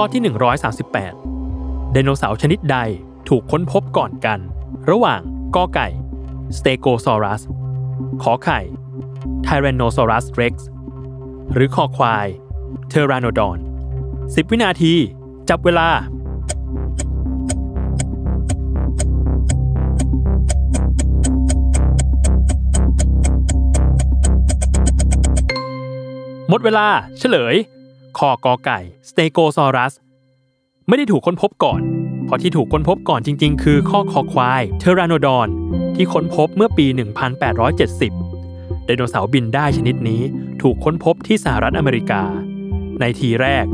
ข้อที่ 138 ไดโนเสาร์ชนิดใดถูกค้นพบก่อนกัน ระหว่างกอไก่ Stegosaurus ขอไข่ Tyrannosaurus rex หรือคอควาย Pteranodon 10 วินาที จับเวลาหมดเวลาเฉลย คอกอไก่ Stegosaurus ไม่ได้ถูกค้นพบก่อน เพราะที่ถูกค้นพบก่อนจริงๆ คือข้อคอควาย Pteranodon ที่ค้นพบเมื่อปี 1870 ไดโนเสาร์บินได้ชนิดนี้ถูกค้นพบที่สหรัฐอเมริกา ในทีแรก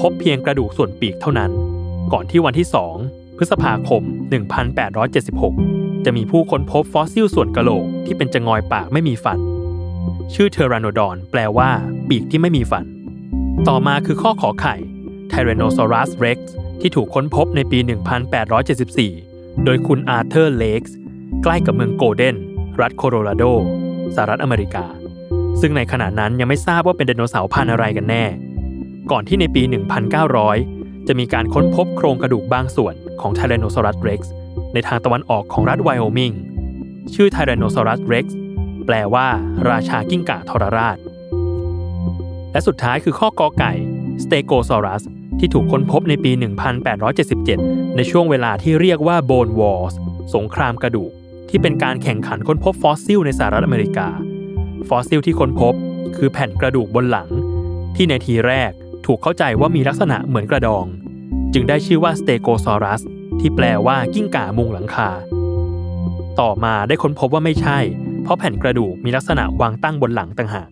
พบเพียงกระดูกส่วนปีกเท่านั้น ก่อนที่วันที่ 2 พฤษภาคม 1876 จะมีผู้ค้นพบฟอสซิลส่วนกะโหลกที่เป็นจงอยปากไม่มีฟัน ชื่อเทรานดอนแปลว่า ปีกที่ไม่มีฟัน ต่อมาคือข้อขอไข่ Tyrannosaurus rex ที่ถูกค้นพบในปี 1874 โดยคุณอาร์เธอร์เลกส์ใกล้กับเมืองโกลเด้น รัฐโคโลราโดสหรัฐอเมริกา ซึ่งในขณะนั้นยังไม่ทราบว่าเป็นไดโนเสาร์พันธุ์อะไรกันแน่ ก่อนที่ในปี 1900 จะมีการค้นพบโครงกระดูกบางส่วนของ Tyrannosaurus rex ในทางตะวันออกของรัฐไวโอมิง ชื่อ Tyrannosaurus rex แปลว่า ราชากิ้งก่าทรราช และสุดท้ายคือข้อกอไก่ Stegosaurus ที่ถูกค้นพบในปี 1877 ในช่วงเวลาที่เรียกว่า Bone Wars สงครามกระดูก ที่เป็นการแข่งขันค้นพบฟอสซิลในสหรัฐอเมริกา ฟอสซิลที่ค้นพบ คือแผ่นกระดูกบนหลัง ที่ในทีแรกถูกเข้าใจว่ามีลักษณะเหมือนกระดอง จึงได้ชื่อว่า Stegosaurus ที่แปลว่ากิ้งก่ามุงหลังคา ต่อมาได้ค้นพบว่าไม่ใช่ เพราะแผ่นกระดูกมีลักษณะวางตั้งบนหลังต่างหาก